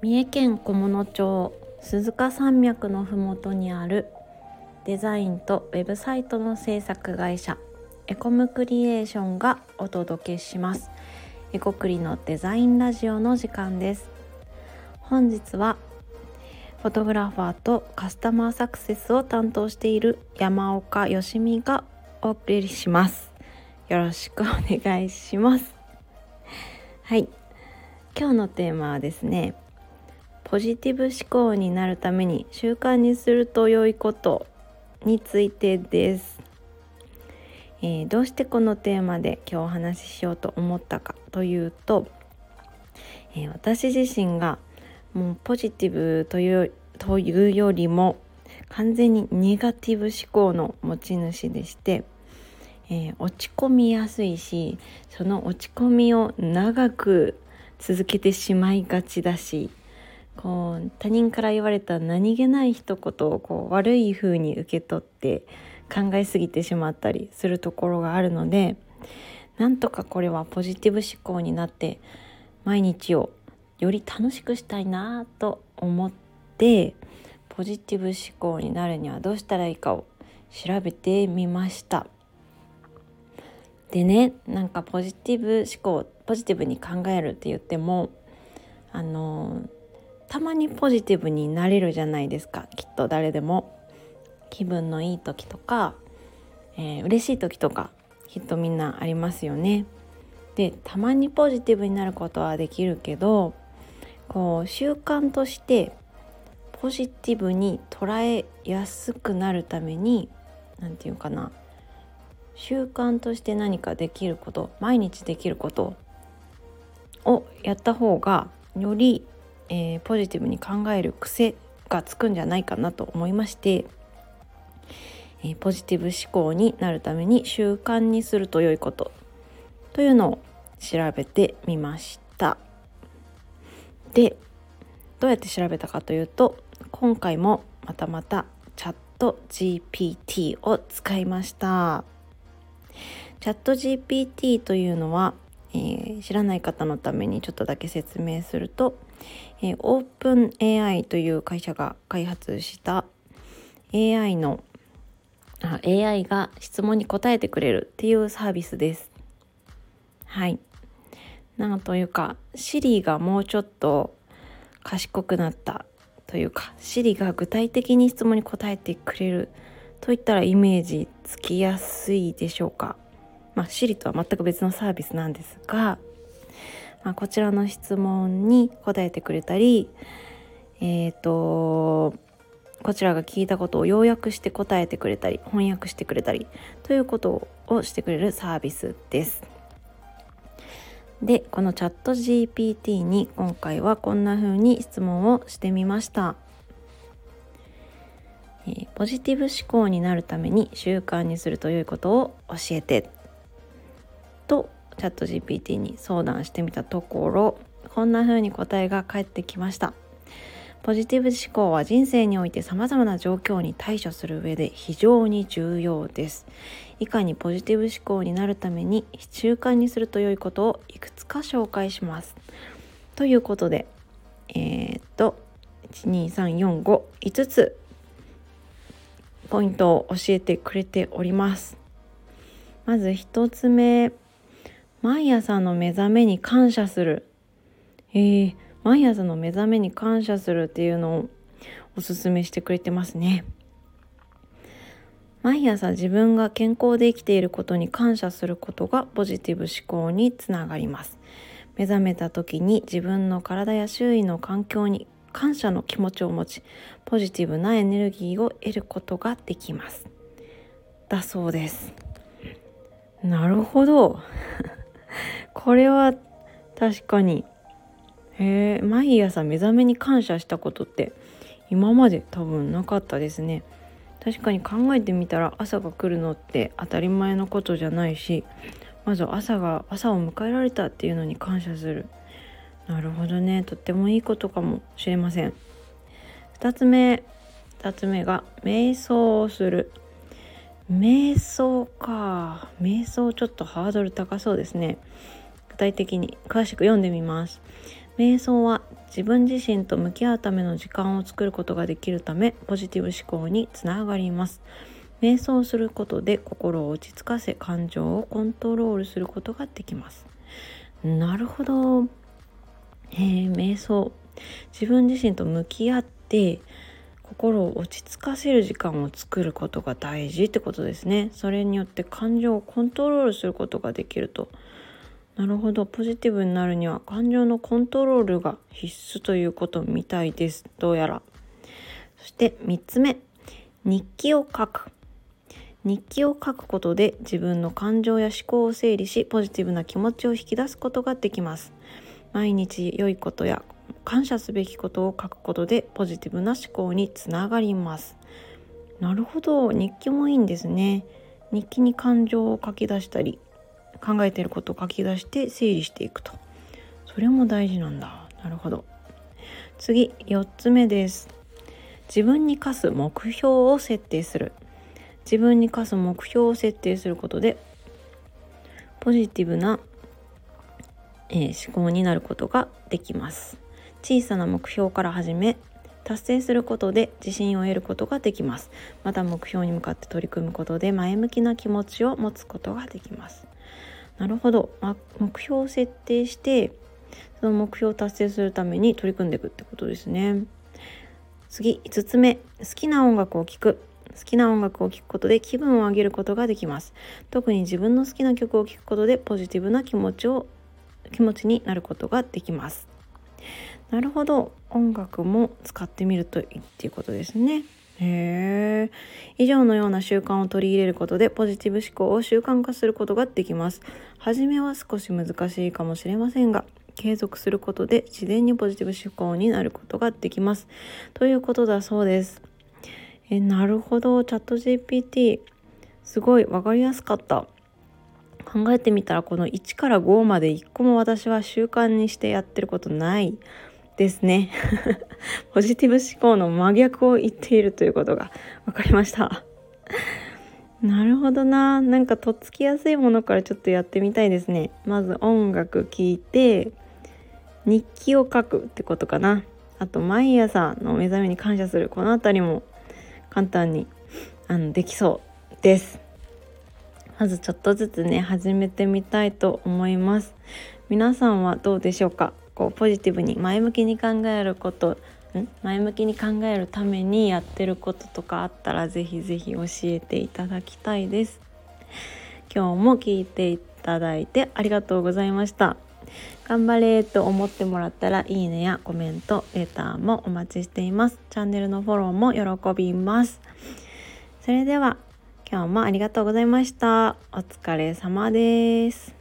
三重県菰野町鈴鹿山脈のふもとにあるデザインとウェブサイトの制作会社エコムクリエーションがお届けします。エコクリのデザインラジオの時間です。本日はフォトグラファーとカスタマーサクセスを担当している山岡よしみがお送りします。よろしくお願いします。はい。今日のテーマはですねポジティブ思考になるために習慣にすると良いことについてです、えー、どうしてこのテーマで今日お話ししようと思ったかというと、えー、私自身がもうポジティブというというよりも完全にネガティブ思考の持ち主でして、えー、落ち込みやすいしその落ち込みを長く続けてしまいがちだしこう他人から言われた何気ない一言をこう悪い風に受け取って考えすぎてしまったりするところがあるのでなんとかこれはポジティブ思考になって毎日をより楽しくしたいなと思ってポジティブ思考になるにはどうしたらいいかを調べてみました。でねなんかポジティブ思考ポジティブに考えるって言ってもあのたまにポジティブになれるじゃないですか。きっと誰でも。気分のいい時とか、えー、嬉しい時とかきっとみんなありますよね。でたまにポジティブになることはできるけどこう習慣としてポジティブに捉えやすくなるために何て言うかな。習慣として何かできること毎日できることをやった方がより、えー、ポジティブに考える癖がつくんじゃないかなと思いまして、えー、ポジティブ思考になるために習慣にすると良いことというのを調べてみました。でどうやって調べたかというと今回もまたまたチャット GPT を使いました。チャット GPT というのは、えー、知らない方のためにちょっとだけ説明すると、えー、オープン AI という会社が開発した AI のあ AI が質問に答えてくれるっていうサービスです。はい。なんというか Siri がもうちょっと賢くなったというか Siri が具体的に質問に答えてくれるといったらイメージつきやすいでしょうか。まあ、Siri とは全く別のサービスなんですが、まあ、こちらの質問に答えてくれたり、えっ、ー、とこちらが聞いたことを要約して答えてくれたり翻訳してくれたりということをしてくれるサービスです。でこのチャット GPT に今回はこんな風に質問をしてみました。え、ポジティブ思考になるために習慣にするということを教えてとチャット GPT に相談してみたところこんな風に答えが返ってきました。ポジティブ思考は人生において様々な状況に対処する上で非常に重要です。以下にポジティブ思考になるために習慣にすると良いことをいくつか紹介します。ということでえー、っと12345つポイントを教えてくれております。まず1つ目。毎朝の目覚めに感謝する。えー、毎朝の目覚めに感謝するっていうのをおすすめしてくれてますね。毎朝自分が健康で生きていることに感謝することがポジティブ思考につながります。目覚めた時に自分の体や周囲の環境に感謝の気持ちを持ちポジティブなエネルギーを得ることができますだそうですなるほどこれは確かに。へえ毎朝目覚めに感謝したことって今まで多分なかったですね。確かに考えてみたら朝が来るのって当たり前のことじゃないしまず朝が朝を迎えられたっていうのに感謝する。なるほどね。とってもいいことかもしれません。2つ目2つ目が瞑想をする。瞑想か。瞑想ちょっとハードル高そうですね。体的に詳しく読んでみます。瞑想は自分自身と向き合うための時間を作ることができるためポジティブ思考につながります。瞑想することで心を落ち着かせ感情をコントロールすることができます。なるほど。えー、瞑想。自分自身と向き合って心を落ち着かせる時間を作ることが大事ってことですね。それによって感情をコントロールすることができると。なるほど。ポジティブになるには感情のコントロールが必須ということみたいです。どうやら。そして3つ目。日記を書く。日記を書くことで自分の感情や思考を整理しポジティブな気持ちを引き出すことができます。毎日良いことや感謝すべきことを書くことでポジティブな思考につながります。なるほど。日記もいいんですね。日記に感情を書き出したり考えていることを書き出して整理していくと。それも大事なんだ。なるほど。次4つ目です。自分に課す目標を設定する。自分に課す目標を設定することでポジティブな、えー、思考になることができます。小さな目標から始め達成することで自信を得ることができます。また目標に向かって取り組むことで前向きな気持ちを持つことができます。なるほど、ま、目標を設定してその目標を達成するために取り組んでいくってことですね。次5つ目。好きな音楽を聴く。好きな音楽を聴くことで気分を上げることができます。特に自分の好きな曲を聴くことでポジティブな気持ちを気持ちになることができます。なるほど。音楽も使ってみるといいっていうことですね。へえ以上のような習慣を取り入れることでポジティブ思考を習慣化することができます。初めは少し難しいかもしれませんが継続することで自然にポジティブ思考になることができます。ということだそうです。えなるほど。チャット GPT すごい分かりやすかった。考えてみたらこの1から5まで1個も私は習慣にしてやってることない。ですね。ポジティブ思考の真逆を言っているということが分かりました。なるほどな。なんかとっつきやすいものからちょっとやってみたいですね。まず音楽聴いて日記を書くってことかな。あと毎朝の目覚めに感謝するこの辺りも簡単にあのできそうです。まずちょっとずつね始めてみたいと思います。皆さんはどうでしょうか？こうポジティブに前向きに考えることん？前向きに考えるためにやってることとかあったらぜひぜひ教えていただきたいです今日も聞いていただいてありがとうございました頑張れと思ってもらったらいいねやコメント、レターもお待ちしています。チャンネルのフォローも喜びます。それでは今日もありがとうございました。お疲れ様です。